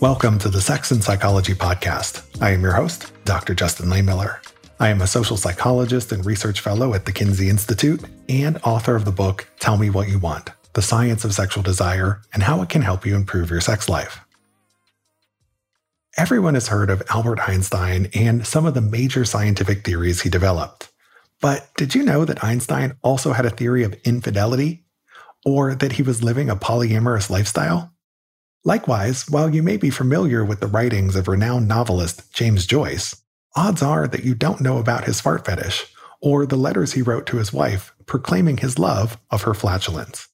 Welcome to the Sex and Psychology Podcast. I am your host, Dr. Justin Lehmiller. I am a social psychologist and research fellow at the Kinsey Institute and author of the book Tell Me What You Want The Science of Sexual Desire and How It Can Help You Improve Your Sex Life. Everyone has heard of Albert Einstein and some of the major scientific theories he developed. But did you know that Einstein also had a theory of infidelity? Or that he was living a polyamorous lifestyle? Likewise, while you may be familiar with the writings of renowned novelist James Joyce, odds are that you don't know about his fart fetish or the letters he wrote to his wife proclaiming his love of her flatulence.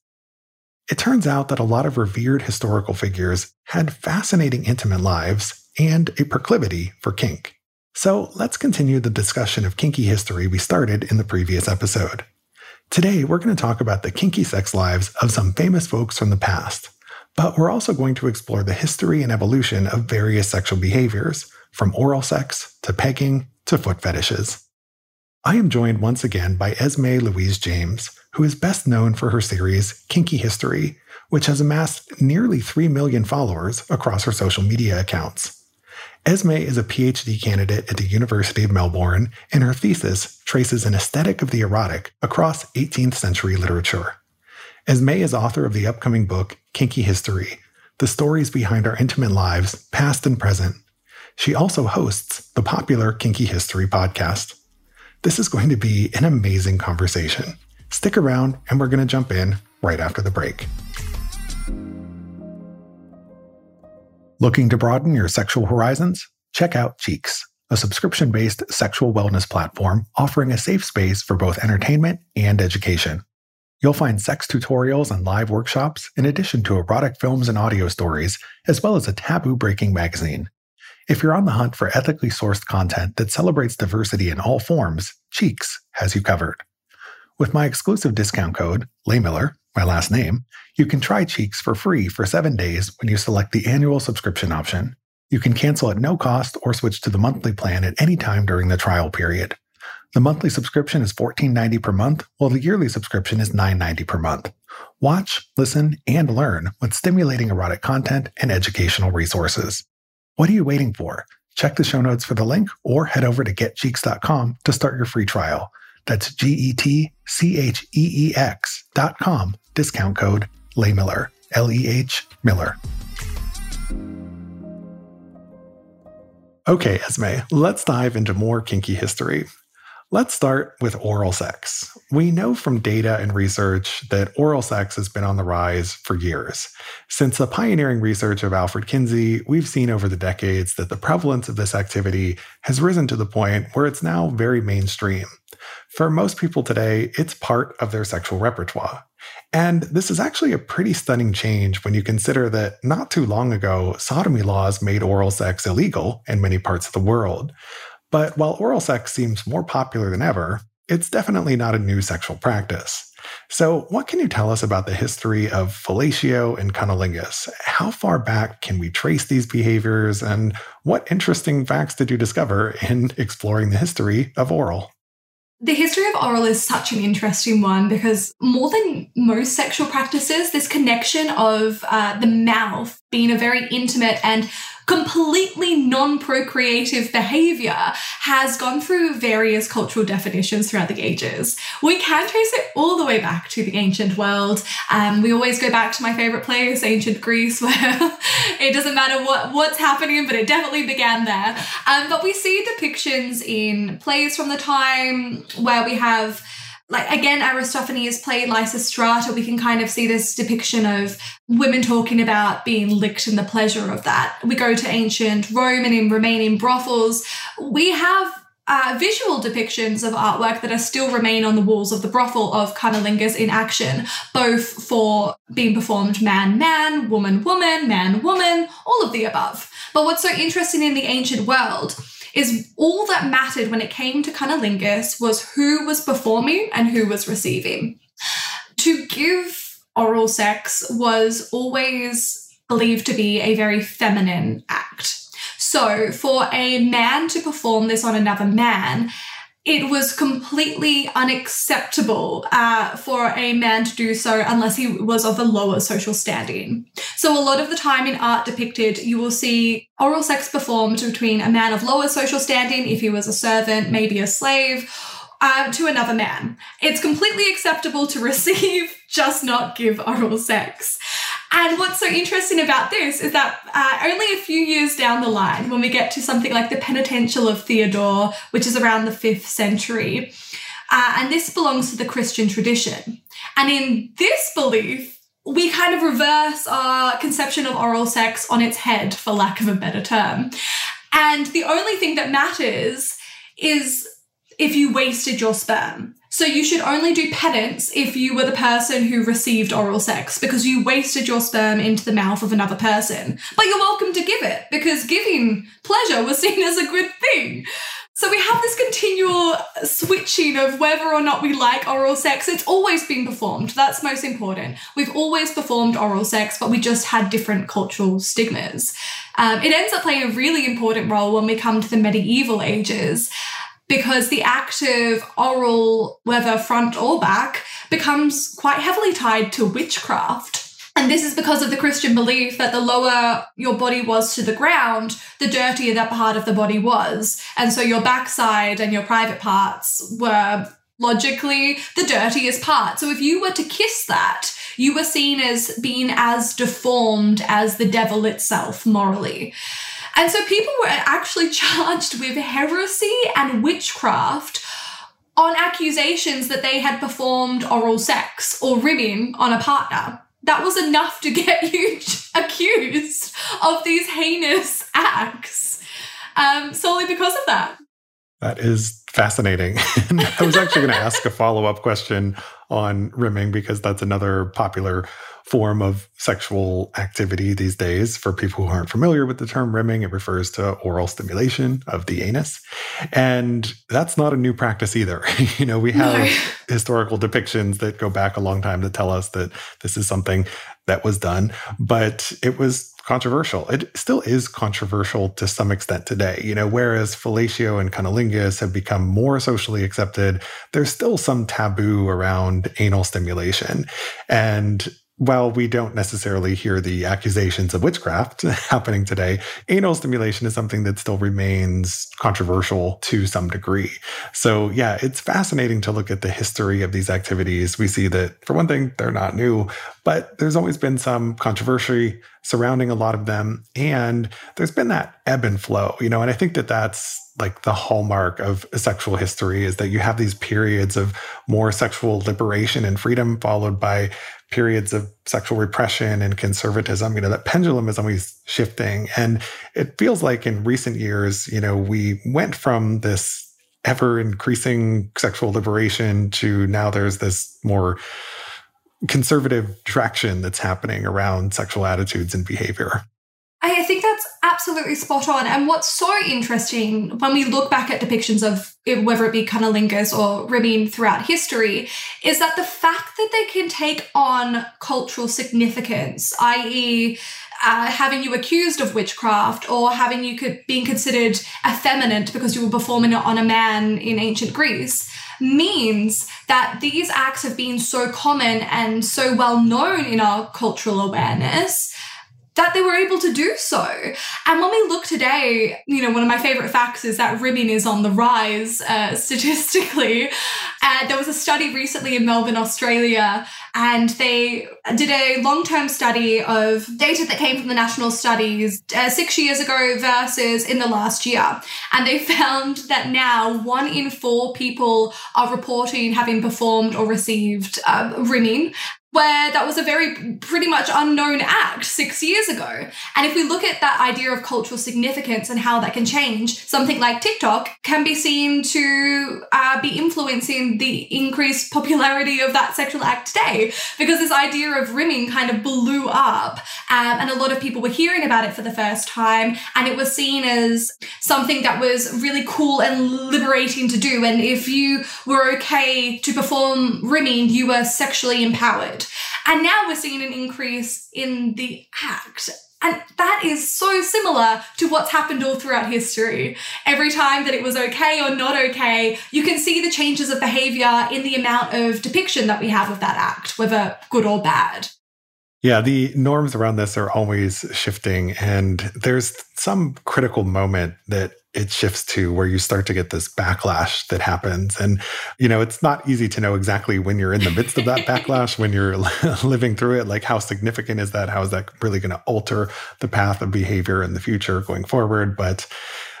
It turns out that a lot of revered historical figures had fascinating intimate lives and a proclivity for kink. So let's continue the discussion of kinky history we started in the previous episode. Today, we're going to talk about the kinky sex lives of some famous folks from the past but we're also going to explore the history and evolution of various sexual behaviors, from oral sex to pegging to foot fetishes. I am joined once again by Esme Louise James, who is best known for her series Kinky History, which has amassed nearly 3 million followers across her social media accounts. Esme is a PhD candidate at the University of Melbourne, and her thesis traces an aesthetic of the erotic across 18th century literature. Esme is author of the upcoming book, Kinky History The Stories Behind Our Intimate Lives, Past and Present. She also hosts the popular Kinky History podcast. This is going to be an amazing conversation. Stick around, and we're going to jump in right after the break. Looking to broaden your sexual horizons? Check out Cheex, a subscription based sexual wellness platform offering a safe space for both entertainment and education. You'll find sex tutorials and live workshops, in addition to erotic films and audio stories, as well as a taboo breaking magazine. If you're on the hunt for ethically sourced content that celebrates diversity in all forms, Cheex has you covered. With my exclusive discount code, Lehmiller, my last name, you can try Cheex for free for seven days when you select the annual subscription option. You can cancel at no cost or switch to the monthly plan at any time during the trial period. The monthly subscription is $14.90 per month, while the yearly subscription is $9.90 per month. Watch, listen, and learn with stimulating erotic content and educational resources. What are you waiting for? Check the show notes for the link or head over to getcheex.com to start your free trial. That's G E T C H E E X dot com, discount code Lehmiller, L E H Miller. Okay, Esme, let's dive into more kinky history. Let's start with oral sex. We know from data and research that oral sex has been on the rise for years. Since the pioneering research of Alfred Kinsey, we've seen over the decades that the prevalence of this activity has risen to the point where it's now very mainstream. For most people today, it's part of their sexual repertoire. And this is actually a pretty stunning change when you consider that not too long ago, sodomy laws made oral sex illegal in many parts of the world. But while oral sex seems more popular than ever, it's definitely not a new sexual practice. So, what can you tell us about the history of fellatio and cunnilingus? How far back can we trace these behaviors, and what interesting facts did you discover in exploring the history of oral? The history of oral is such an interesting one because more than most sexual practices, this connection of uh, the mouth being a very intimate and completely non procreative behavior has gone through various cultural definitions throughout the ages. We can trace it all the way back to the ancient world. Um, we always go back to my favorite place, ancient Greece, where it doesn't matter what, what's happening, but it definitely began there. Um, but we see depictions in plays from the time where we have like again aristophanes played lysistrata. We can kind of see this depiction of women talking about being licked and the pleasure of that. We go to ancient rome and in romanian brothels. We have uh, visual depictions of artwork that are still remain on the walls of the brothel of cunnilingus in action, both for being performed man man, woman woman, man woman, all of the above. But what's so interesting in the ancient world is all that mattered when it came to cunnilingus was who was performing and who was receiving. To give oral sex was always believed to be a very feminine act. So, for a man to perform this on another man, it was completely unacceptable uh, for a man to do so unless he was of a lower social standing. So, a lot of the time in art depicted, you will see oral sex performed between a man of lower social standing, if he was a servant, maybe a slave, uh, to another man. It's completely acceptable to receive, just not give oral sex. And what's so interesting about this is that uh, only a few years down the line, when we get to something like the Penitential of Theodore, which is around the 5th century, uh, and this belongs to the Christian tradition. And in this belief, we kind of reverse our conception of oral sex on its head, for lack of a better term. And the only thing that matters is if you wasted your sperm. So you should only do penance if you were the person who received oral sex because you wasted your sperm into the mouth of another person. But you're welcome to give it because giving pleasure was seen as a good thing. So we have this continual switching of whether or not we like oral sex. It's always been performed. That's most important. We've always performed oral sex, but we just had different cultural stigmas. Um, it ends up playing a really important role when we come to the medieval ages because the act of oral, whether front or back, becomes quite heavily tied to witchcraft. And this is because of the Christian belief that the lower your body was to the ground, the dirtier that part of the body was. And so your backside and your private parts were logically the dirtiest part. So if you were to kiss that, you were seen as being as deformed as the devil itself morally. And so people were actually charged with heresy and witchcraft on accusations that they had performed oral sex or rimming on a partner. That was enough to get you accused of these heinous acts um, solely because of that. That is fascinating. I was actually going to ask a follow up question on rimming because that's another popular form of sexual activity these days. For people who aren't familiar with the term rimming, it refers to oral stimulation of the anus. And that's not a new practice either. you know, we have no. historical depictions that go back a long time that tell us that this is something that was done, but it was controversial. It still is controversial to some extent today. You know, whereas fellatio and cunnilingus have become more socially accepted, there's still some taboo around anal stimulation. And while we don't necessarily hear the accusations of witchcraft happening today, anal stimulation is something that still remains controversial to some degree. So, yeah, it's fascinating to look at the history of these activities. We see that, for one thing, they're not new, but there's always been some controversy surrounding a lot of them. And there's been that ebb and flow, you know, and I think that that's like the hallmark of sexual history is that you have these periods of more sexual liberation and freedom followed by periods of sexual repression and conservatism you know that pendulum is always shifting and it feels like in recent years you know we went from this ever increasing sexual liberation to now there's this more conservative traction that's happening around sexual attitudes and behavior I think that's absolutely spot on. And what's so interesting when we look back at depictions of it, whether it be cunnilingus or rimming throughout history, is that the fact that they can take on cultural significance, i.e., uh, having you accused of witchcraft or having you could, being considered effeminate because you were performing it on a man in ancient Greece means that these acts have been so common and so well known in our cultural awareness that they were able to do so. And when we look today, you know, one of my favorite facts is that rimming is on the rise uh, statistically. And there was a study recently in Melbourne, Australia, and they did a long term study of data that came from the national studies uh, six years ago versus in the last year. And they found that now one in four people are reporting having performed or received uh, rimming where that was a very pretty much unknown act six years ago. And if we look at that idea of cultural significance and how that can change, something like TikTok can be seen to uh, be influencing the increased popularity of that sexual act today because this idea of rimming kind of blew up um, and a lot of people were hearing about it for the first time and it was seen as something that was really cool and liberating to do. And if you were okay to perform rimming, you were sexually empowered. And now we're seeing an increase in the act. And that is so similar to what's happened all throughout history. Every time that it was okay or not okay, you can see the changes of behavior in the amount of depiction that we have of that act, whether good or bad. Yeah, the norms around this are always shifting. And there's some critical moment that it shifts to where you start to get this backlash that happens. And, you know, it's not easy to know exactly when you're in the midst of that backlash, when you're living through it. Like, how significant is that? How is that really going to alter the path of behavior in the future going forward? But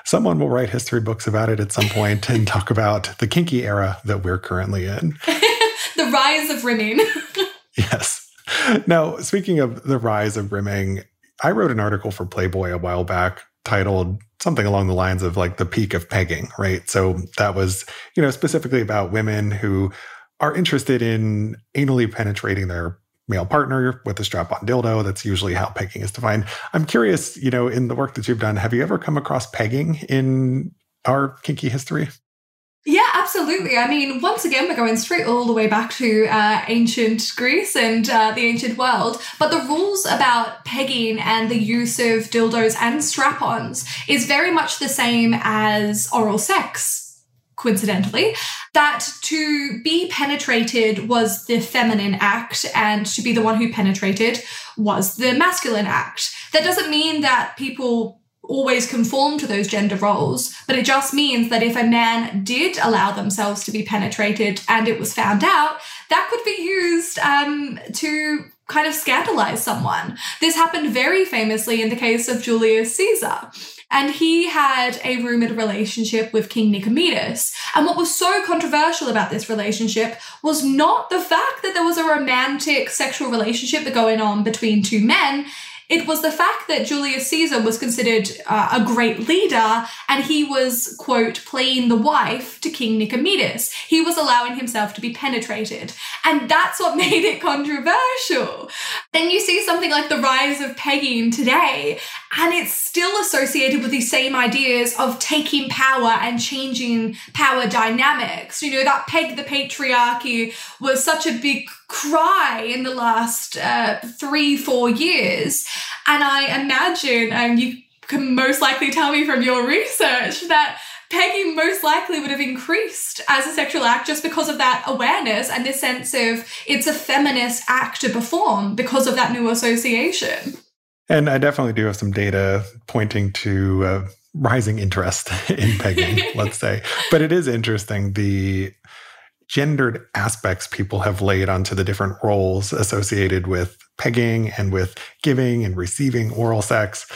someone will write history books about it at some point and talk about the kinky era that we're currently in. the rise of rimming. yes. Now, speaking of the rise of rimming, I wrote an article for Playboy a while back titled something along the lines of like the peak of pegging, right? So that was, you know, specifically about women who are interested in anally penetrating their male partner with a strap on dildo. That's usually how pegging is defined. I'm curious, you know, in the work that you've done, have you ever come across pegging in our kinky history? Absolutely. I mean, once again, we're going straight all the way back to uh, ancient Greece and uh, the ancient world. But the rules about pegging and the use of dildos and strap ons is very much the same as oral sex coincidentally, that to be penetrated was the feminine act and to be the one who penetrated was the masculine act. That doesn't mean that people always conform to those gender roles, but it just means that if a man did allow themselves to be penetrated and it was found out, that could be used um, to kind of scandalize someone. This happened very famously in the case of Julius Caesar. And he had a rumored relationship with King Nicomedes. And what was so controversial about this relationship was not the fact that there was a romantic sexual relationship going on between two men. It was the fact that Julius Caesar was considered uh, a great leader and he was, quote, playing the wife to King Nicomedes. He was allowing himself to be penetrated. And that's what made it controversial. Then you see something like the rise of pegging today, and it's still associated with these same ideas of taking power and changing power dynamics. You know, that peg the patriarchy was such a big cry in the last uh, three, four years. And I imagine, and you can most likely tell me from your research, that pegging most likely would have increased as a sexual act just because of that awareness and this sense of it's a feminist act to perform because of that new association. And I definitely do have some data pointing to uh, rising interest in pegging, let's say. But it is interesting the gendered aspects people have laid onto the different roles associated with pegging and with giving and receiving oral sex.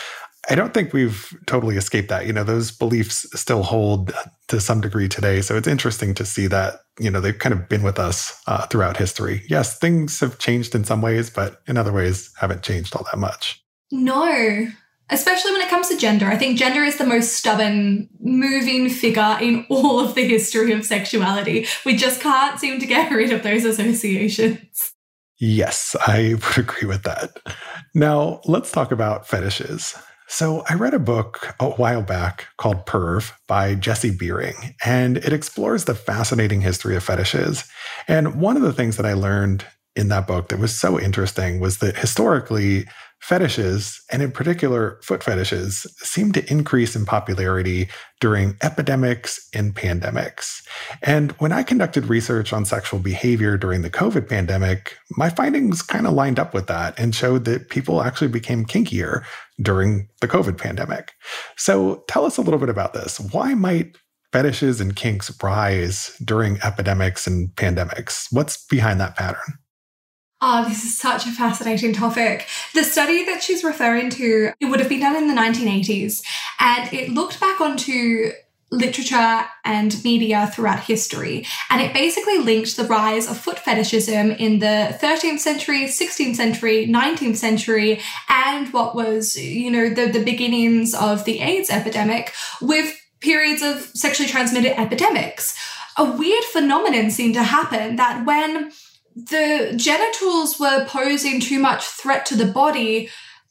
I don't think we've totally escaped that. You know, those beliefs still hold to some degree today. So it's interesting to see that, you know, they've kind of been with us uh, throughout history. Yes, things have changed in some ways, but in other ways haven't changed all that much. No, especially when it comes to gender. I think gender is the most stubborn, moving figure in all of the history of sexuality. We just can't seem to get rid of those associations. Yes, I would agree with that. Now, let's talk about fetishes. So, I read a book a while back called Perv by Jesse Bering, and it explores the fascinating history of fetishes. And one of the things that I learned in that book that was so interesting was that historically, fetishes, and in particular foot fetishes, seem to increase in popularity during epidemics and pandemics. And when I conducted research on sexual behavior during the COVID pandemic, my findings kind of lined up with that and showed that people actually became kinkier during the COVID pandemic. So tell us a little bit about this. Why might fetishes and kinks rise during epidemics and pandemics? What's behind that pattern? Oh, this is such a fascinating topic. The study that she's referring to, it would have been done in the 1980s, and it looked back onto literature and media throughout history. And it basically linked the rise of foot fetishism in the 13th century, 16th century, 19th century, and what was, you know, the, the beginnings of the AIDS epidemic with periods of sexually transmitted epidemics. A weird phenomenon seemed to happen that when the genitals were posing too much threat to the body,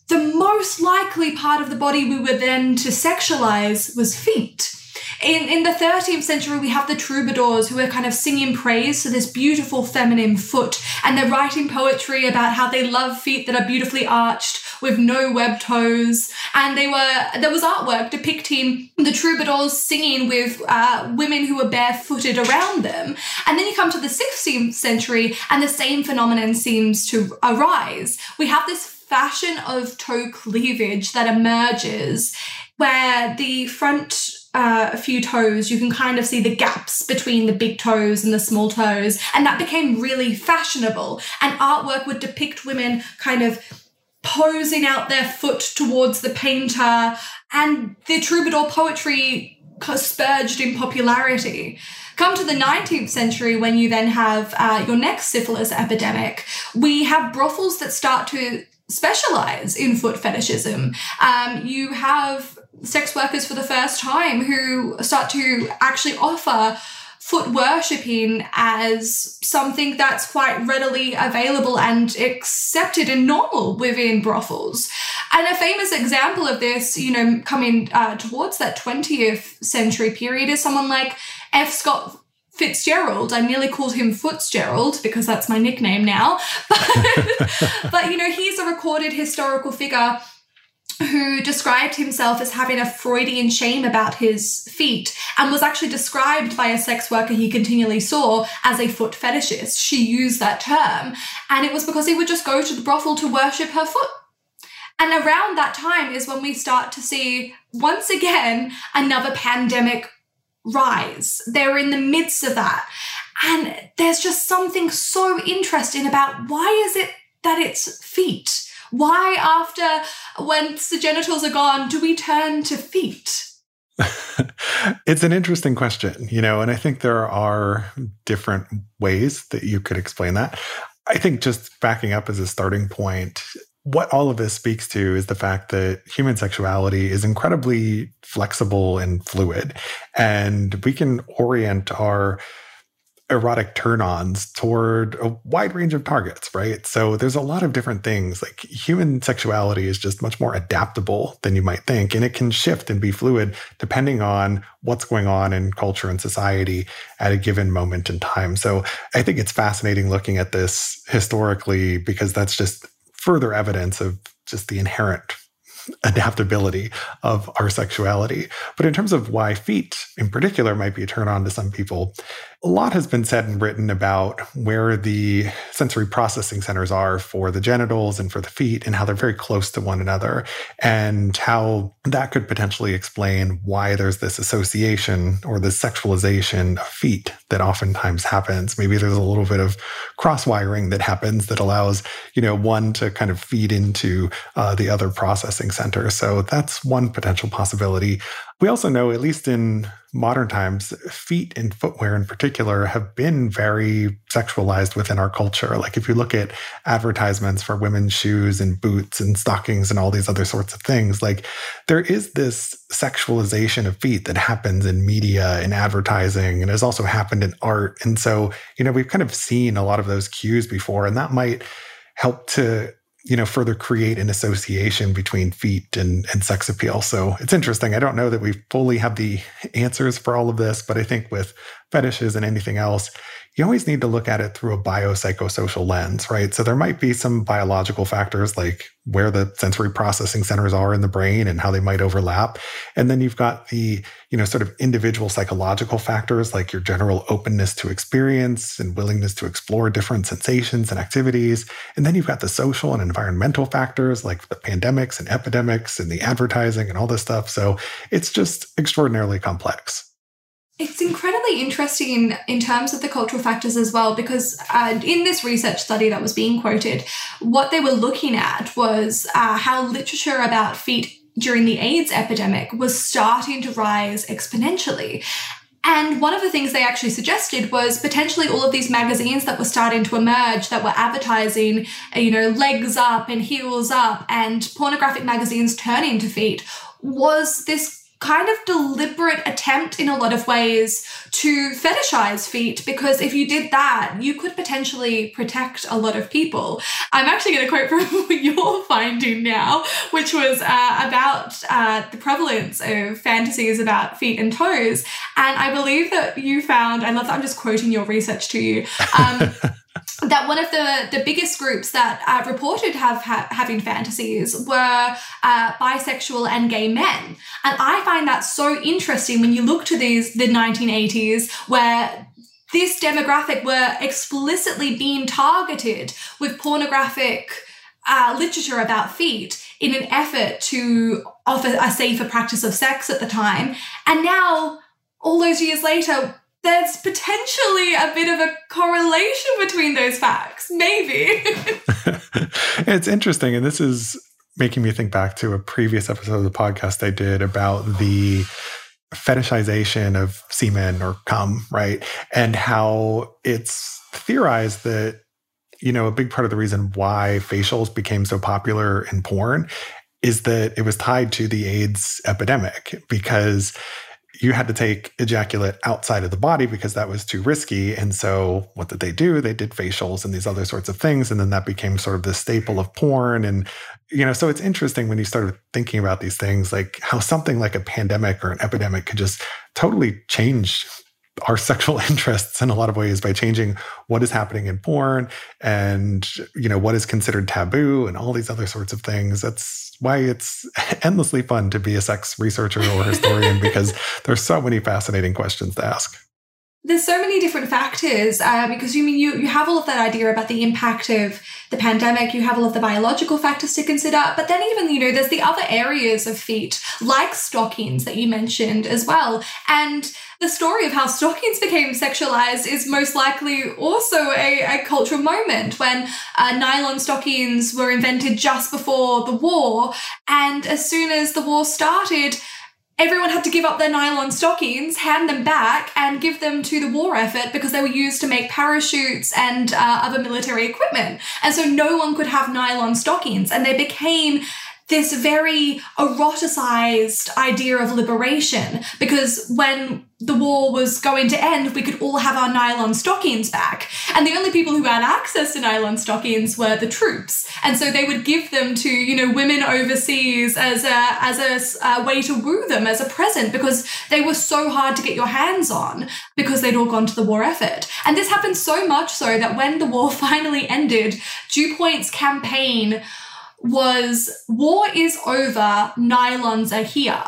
the most likely part of the body we were then to sexualize was feet. In, in the 13th century, we have the troubadours who are kind of singing praise to this beautiful feminine foot, and they're writing poetry about how they love feet that are beautifully arched with no web toes. And they were there was artwork depicting the troubadours singing with uh, women who were barefooted around them. And then you come to the 16th century, and the same phenomenon seems to arise. We have this fashion of toe cleavage that emerges where the front uh, few toes, you can kind of see the gaps between the big toes and the small toes. And that became really fashionable. And artwork would depict women kind of posing out their foot towards the painter. And the troubadour poetry spurged in popularity. Come to the 19th century, when you then have uh, your next syphilis epidemic, we have brothels that start to specialize in foot fetishism. Um, you have sex workers for the first time who start to actually offer foot worshipping as something that's quite readily available and accepted and normal within brothels. And a famous example of this, you know, coming uh, towards that 20th century period is someone like F. Scott Fitzgerald. I nearly called him Fitzgerald because that's my nickname now. But, but you know, he's a recorded historical figure who described himself as having a Freudian shame about his feet and was actually described by a sex worker he continually saw as a foot fetishist. She used that term, and it was because he would just go to the brothel to worship her foot. And around that time is when we start to see, once again, another pandemic rise. They're in the midst of that. And there's just something so interesting about why is it that it's feet? Why, after once the genitals are gone, do we turn to feet? it's an interesting question, you know, and I think there are different ways that you could explain that. I think just backing up as a starting point, what all of this speaks to is the fact that human sexuality is incredibly flexible and fluid, and we can orient our erotic turn ons toward a wide range of targets, right? So there's a lot of different things. Like human sexuality is just much more adaptable than you might think, and it can shift and be fluid depending on what's going on in culture and society at a given moment in time. So I think it's fascinating looking at this historically because that's just further evidence of just the inherent adaptability of our sexuality. But in terms of why feet in particular might be a turn on to some people, a lot has been said and written about where the sensory processing centers are for the genitals and for the feet and how they're very close to one another and how that could potentially explain why there's this association or this sexualization of feet that oftentimes happens. Maybe there's a little bit of cross wiring that happens that allows, you know, one to kind of feed into uh, the other processing center. So that's one potential possibility. We also know, at least in modern times, feet and footwear in particular have been very sexualized within our culture. Like if you look at advertisements for women's shoes and boots and stockings and all these other sorts of things, like there is this sexualization of feet that happens in media and advertising and has also happened in art. And so, you know, we've kind of seen a lot of those cues before, and that might help to you know further create an association between feet and, and sex appeal. So it's interesting. I don't know that we fully have the answers for all of this but i think with fetishes and anything else you always need to look at it through a biopsychosocial lens, right? So there might be some biological factors like where the sensory processing centers are in the brain and how they might overlap. And then you've got the, you know, sort of individual psychological factors like your general openness to experience and willingness to explore different sensations and activities. And then you've got the social and environmental factors like the pandemics and epidemics and the advertising and all this stuff. So it's just extraordinarily complex. It's incredibly interesting in terms of the cultural factors as well, because uh, in this research study that was being quoted, what they were looking at was uh, how literature about feet during the AIDS epidemic was starting to rise exponentially. And one of the things they actually suggested was potentially all of these magazines that were starting to emerge that were advertising, you know, legs up and heels up and pornographic magazines turning to feet was this kind of deliberate attempt in a lot of ways to fetishize feet because if you did that, you could potentially protect a lot of people. I'm actually going to quote from your finding now, which was uh, about uh, the prevalence of fantasies about feet and toes. And I believe that you found, I love that I'm just quoting your research to you. Um, that one of the, the biggest groups that uh, reported have ha- having fantasies were uh, bisexual and gay men. And I find that so interesting when you look to these the 1980s where this demographic were explicitly being targeted with pornographic uh, literature about feet in an effort to offer a safer practice of sex at the time. And now, all those years later, there's potentially a bit of a correlation between those facts. Maybe. it's interesting. And this is making me think back to a previous episode of the podcast I did about the fetishization of semen or cum, right? And how it's theorized that, you know, a big part of the reason why facials became so popular in porn is that it was tied to the AIDS epidemic because you had to take ejaculate outside of the body because that was too risky. And so what did they do? They did facials and these other sorts of things. And then that became sort of the staple of porn. And, you know, so it's interesting when you start thinking about these things, like how something like a pandemic or an epidemic could just totally change our sexual interests in a lot of ways by changing what is happening in porn and you know what is considered taboo and all these other sorts of things. That's why it's endlessly fun to be a sex researcher or historian because there's so many fascinating questions to ask there's so many different factors uh, because you mean you you have all of that idea about the impact of the pandemic you have all of the biological factors to consider but then even you know there's the other areas of feet like stockings that you mentioned as well and the story of how stockings became sexualized is most likely also a, a cultural moment when uh, nylon stockings were invented just before the war and as soon as the war started everyone had to give up their nylon stockings, hand them back, and give them to the war effort because they were used to make parachutes and uh, other military equipment. And so no one could have nylon stockings, and they became this very eroticized idea of liberation because when the war was going to end, we could all have our nylon stockings back. And the only people who had access to nylon stockings were the troops. And so they would give them to, you know, women overseas as a, as a, a way to woo them as a present because they were so hard to get your hands on because they'd all gone to the war effort. And this happened so much so that when the war finally ended, DuPont's campaign was war is over, nylons are here.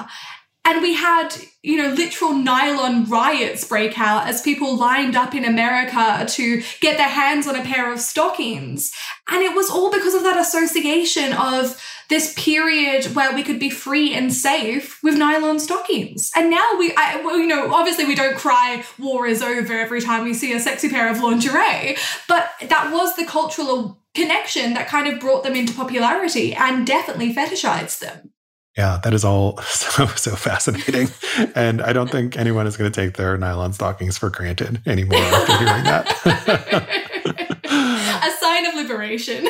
And we had, you know, literal nylon riots break out as people lined up in America to get their hands on a pair of stockings. And it was all because of that association of this period where we could be free and safe with nylon stockings. And now we, I, well, you know, obviously we don't cry war is over every time we see a sexy pair of lingerie, but that was the cultural connection that kind of brought them into popularity and definitely fetishized them. Yeah, that is all so so fascinating, and I don't think anyone is going to take their nylon stockings for granted anymore after hearing that. a sign of liberation.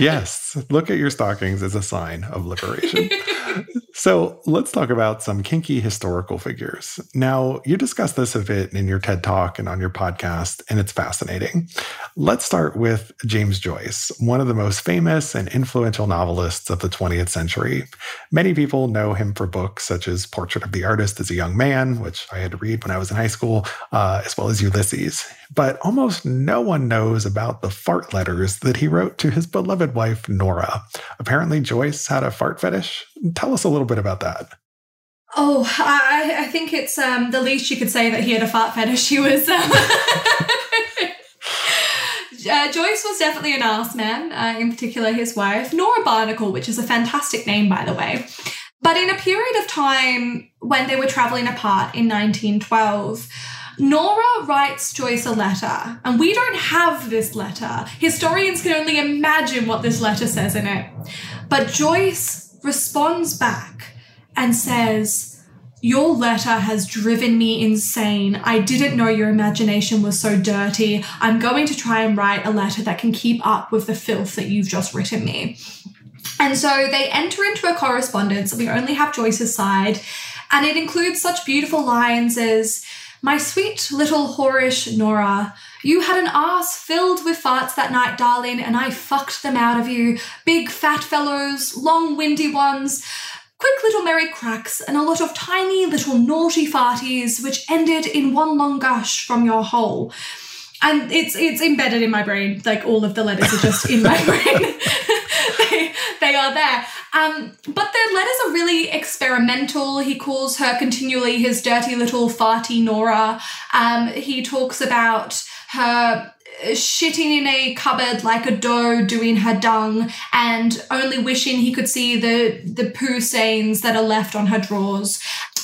yes, look at your stockings as a sign of liberation. so let's talk about some kinky historical figures. Now, you discussed this a bit in your TED talk and on your podcast, and it's fascinating. Let's start with James Joyce, one of the most famous and influential novelists of the 20th century. Many people know him for books such as Portrait of the Artist as a Young Man, which I had to read when I was in high school, uh, as well as Ulysses. But almost no one knows about the fart letters that he wrote to his beloved wife, Nora. Apparently, Joyce had a fart fetish. Tell us a little bit about that. Oh, I, I think it's um, the least you could say that he had a fart fetish. He was. Um, uh, Joyce was definitely an ass man, uh, in particular his wife, Nora Barnacle, which is a fantastic name, by the way. But in a period of time when they were traveling apart in 1912, Nora writes Joyce a letter, and we don't have this letter. Historians can only imagine what this letter says in it. But Joyce responds back and says, Your letter has driven me insane. I didn't know your imagination was so dirty. I'm going to try and write a letter that can keep up with the filth that you've just written me. And so they enter into a correspondence. We only have Joyce's side, and it includes such beautiful lines as, my sweet little whorish Nora, you had an ass filled with farts that night, darling, and I fucked them out of you. Big fat fellows, long windy ones, quick little merry cracks, and a lot of tiny little naughty farties which ended in one long gush from your hole. and it's it's embedded in my brain. Like all of the letters are just in my brain. they, they are there. Um, but the letters are really experimental. He calls her continually his dirty little farty Nora. Um, he talks about her shitting in a cupboard like a doe doing her dung and only wishing he could see the the poo stains that are left on her drawers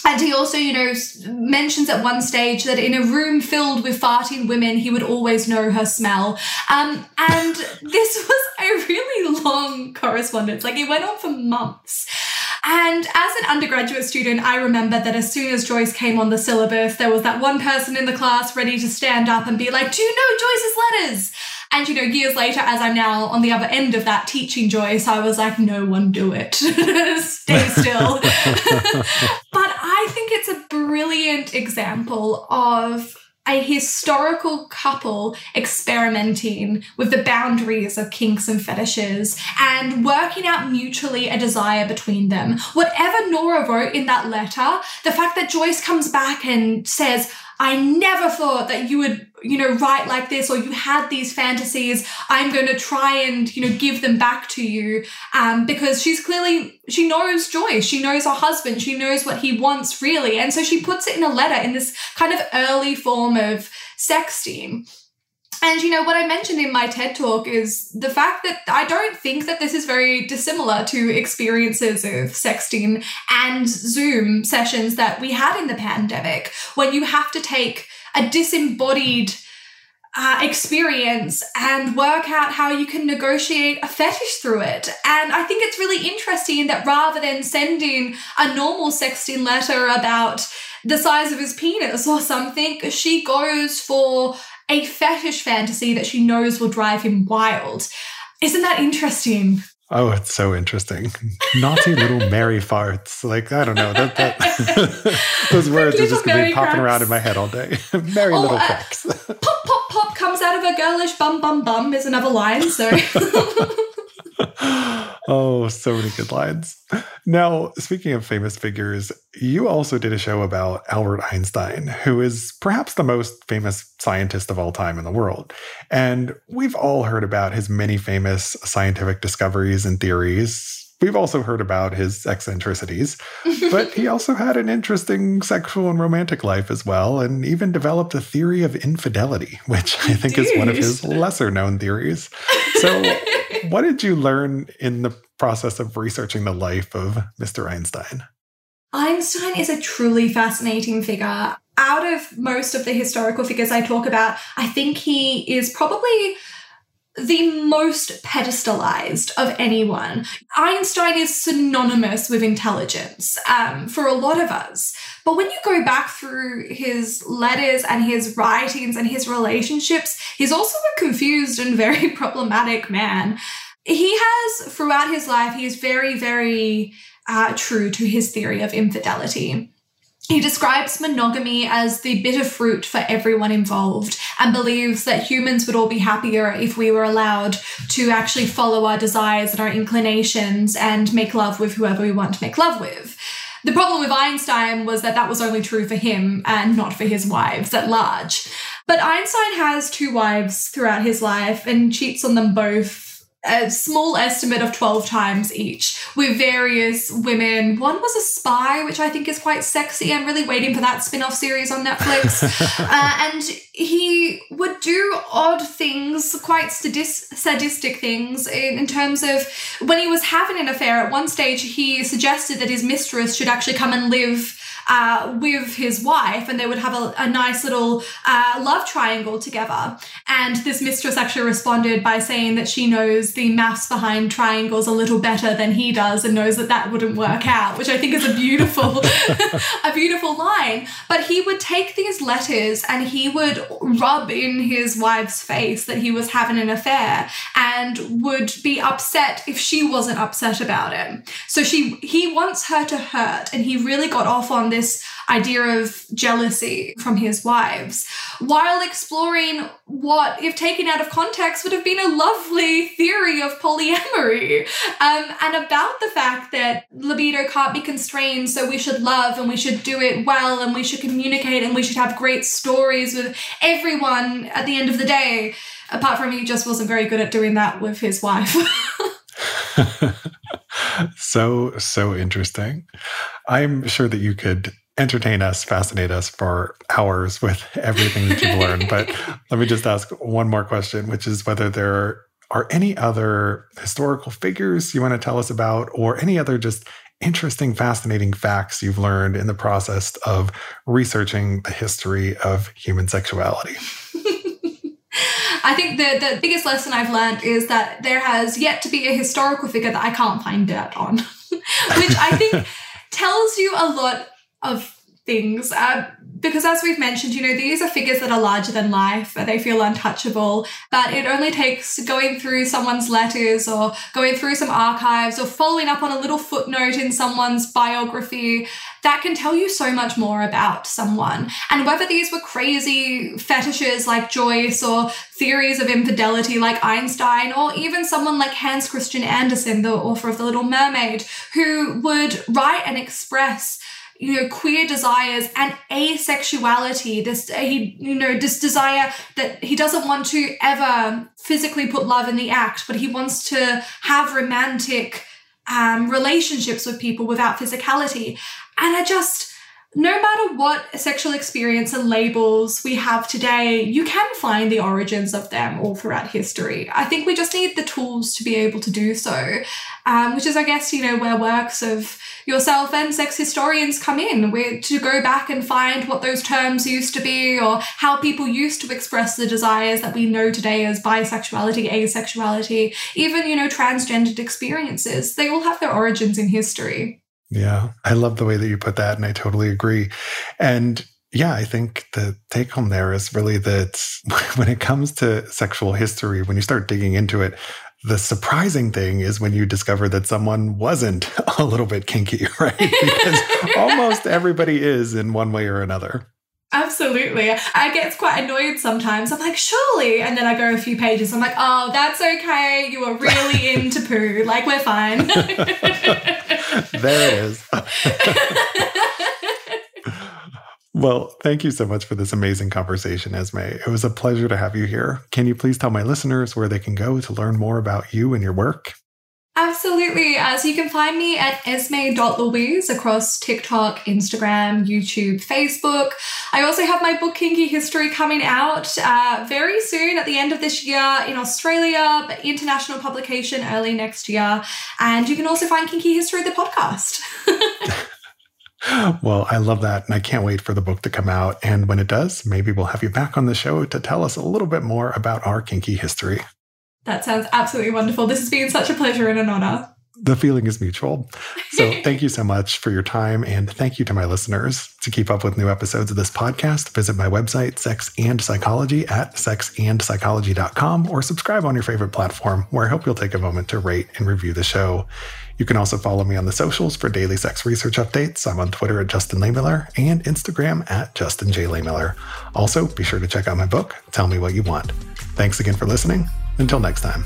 and he also, you know, mentions at one stage that in a room filled with farting women, he would always know her smell. Um, and this was a really long correspondence. Like it went on for months. And as an undergraduate student, I remember that as soon as Joyce came on the syllabus, there was that one person in the class ready to stand up and be like, Do you know Joyce's letters? And you know, years later, as I'm now on the other end of that teaching Joyce, I was like, no one do it. Stay still. but I think it's a brilliant example of a historical couple experimenting with the boundaries of kinks and fetishes and working out mutually a desire between them. Whatever Nora wrote in that letter, the fact that Joyce comes back and says, I never thought that you would, you know, write like this or you had these fantasies. I'm going to try and, you know, give them back to you. Um, because she's clearly, she knows joy. She knows her husband. She knows what he wants really. And so she puts it in a letter in this kind of early form of sexting. And you know what I mentioned in my TED talk is the fact that I don't think that this is very dissimilar to experiences of sexting and Zoom sessions that we had in the pandemic when you have to take a disembodied uh, experience and work out how you can negotiate a fetish through it. And I think it's really interesting that rather than sending a normal sexting letter about the size of his penis or something, she goes for a fetish fantasy that she knows will drive him wild. Isn't that interesting? Oh, it's so interesting. Naughty little merry farts. Like, I don't know. That, that those words are just going to be popping cracks. around in my head all day. merry oh, little uh, cracks. pop, pop, pop comes out of a girlish bum, bum, bum is another line. So. oh, so many good lines. Now, speaking of famous figures, you also did a show about Albert Einstein, who is perhaps the most famous scientist of all time in the world. And we've all heard about his many famous scientific discoveries and theories. We've also heard about his eccentricities, but he also had an interesting sexual and romantic life as well, and even developed a theory of infidelity, which I think Dude. is one of his lesser known theories. So, what did you learn in the process of researching the life of Mr. Einstein? Einstein is a truly fascinating figure. Out of most of the historical figures I talk about, I think he is probably the most pedestalized of anyone. Einstein is synonymous with intelligence um, for a lot of us. But when you go back through his letters and his writings and his relationships, he's also a confused and very problematic man. He has, throughout his life, he is very, very uh, true to his theory of infidelity. He describes monogamy as the bitter fruit for everyone involved and believes that humans would all be happier if we were allowed to actually follow our desires and our inclinations and make love with whoever we want to make love with. The problem with Einstein was that that was only true for him and not for his wives at large. But Einstein has two wives throughout his life and cheats on them both a small estimate of 12 times each with various women. One was a spy, which I think is quite sexy. I'm really waiting for that spin off series on Netflix. uh, and he would do odd things, quite sadistic things, in, in terms of when he was having an affair. At one stage, he suggested that his mistress should actually come and live uh, with his wife, and they would have a, a nice little uh, love triangle together. And this mistress actually responded by saying that she knows the maths behind triangles a little better than he does, and knows that that wouldn't work out, which I think is a beautiful, a beautiful line. But he would take these letters and he would rub in his wife's face that he was having an affair, and would be upset if she wasn't upset about it. So she he wants her to hurt, and he really got off on this idea of jealousy from his wives, while exploring what, if taken out of context, would have been a lovely theory of polyamory. Um, and about the fact that libido can't be constrained, so we should love and we should do it well and we should communicate and we should have great stories with everyone at the end of the day. Apart from he just wasn't very good at doing that with his wife. so, so interesting. I'm sure that you could entertain us, fascinate us for hours with everything that you've learned. But let me just ask one more question, which is whether there are any other historical figures you want to tell us about, or any other just interesting, fascinating facts you've learned in the process of researching the history of human sexuality. I think the, the biggest lesson I've learned is that there has yet to be a historical figure that I can't find dirt on, which I think tells you a lot of things. Uh, because as we've mentioned, you know, these are figures that are larger than life, they feel untouchable, but it only takes going through someone's letters or going through some archives or following up on a little footnote in someone's biography that can tell you so much more about someone. And whether these were crazy fetishes like Joyce or theories of infidelity like Einstein, or even someone like Hans Christian Andersen, the author of The Little Mermaid, who would write and express you know queer desires and asexuality this he you know this desire that he doesn't want to ever physically put love in the act but he wants to have romantic um, relationships with people without physicality and i just no matter what sexual experience and labels we have today, you can find the origins of them all throughout history. I think we just need the tools to be able to do so, um, which is, I guess, you know, where works of yourself and sex historians come in, to go back and find what those terms used to be or how people used to express the desires that we know today as bisexuality, asexuality, even, you know, transgendered experiences. They all have their origins in history. Yeah, I love the way that you put that, and I totally agree. And yeah, I think the take home there is really that when it comes to sexual history, when you start digging into it, the surprising thing is when you discover that someone wasn't a little bit kinky, right? Because almost everybody is in one way or another. Absolutely. I get quite annoyed sometimes. I'm like, surely. And then I go a few pages. I'm like, oh, that's okay. You are really into poo. Like, we're fine. there it is. Well, thank you so much for this amazing conversation, Esme. It was a pleasure to have you here. Can you please tell my listeners where they can go to learn more about you and your work? Absolutely. Uh, so you can find me at esme.louise across TikTok, Instagram, YouTube, Facebook. I also have my book Kinky History coming out uh, very soon at the end of this year in Australia, but international publication early next year. And you can also find Kinky History the podcast. well, I love that. And I can't wait for the book to come out. And when it does, maybe we'll have you back on the show to tell us a little bit more about our kinky history. That sounds absolutely wonderful. This has been such a pleasure and an honor. The feeling is mutual. So, thank you so much for your time. And thank you to my listeners. To keep up with new episodes of this podcast, visit my website, Sex and Psychology, at sexandpsychology.com, or subscribe on your favorite platform, where I hope you'll take a moment to rate and review the show. You can also follow me on the socials for daily sex research updates. I'm on Twitter at Justin Lehmiller and Instagram at Justin J. Lehmiller. Also, be sure to check out my book, Tell Me What You Want. Thanks again for listening. Until next time.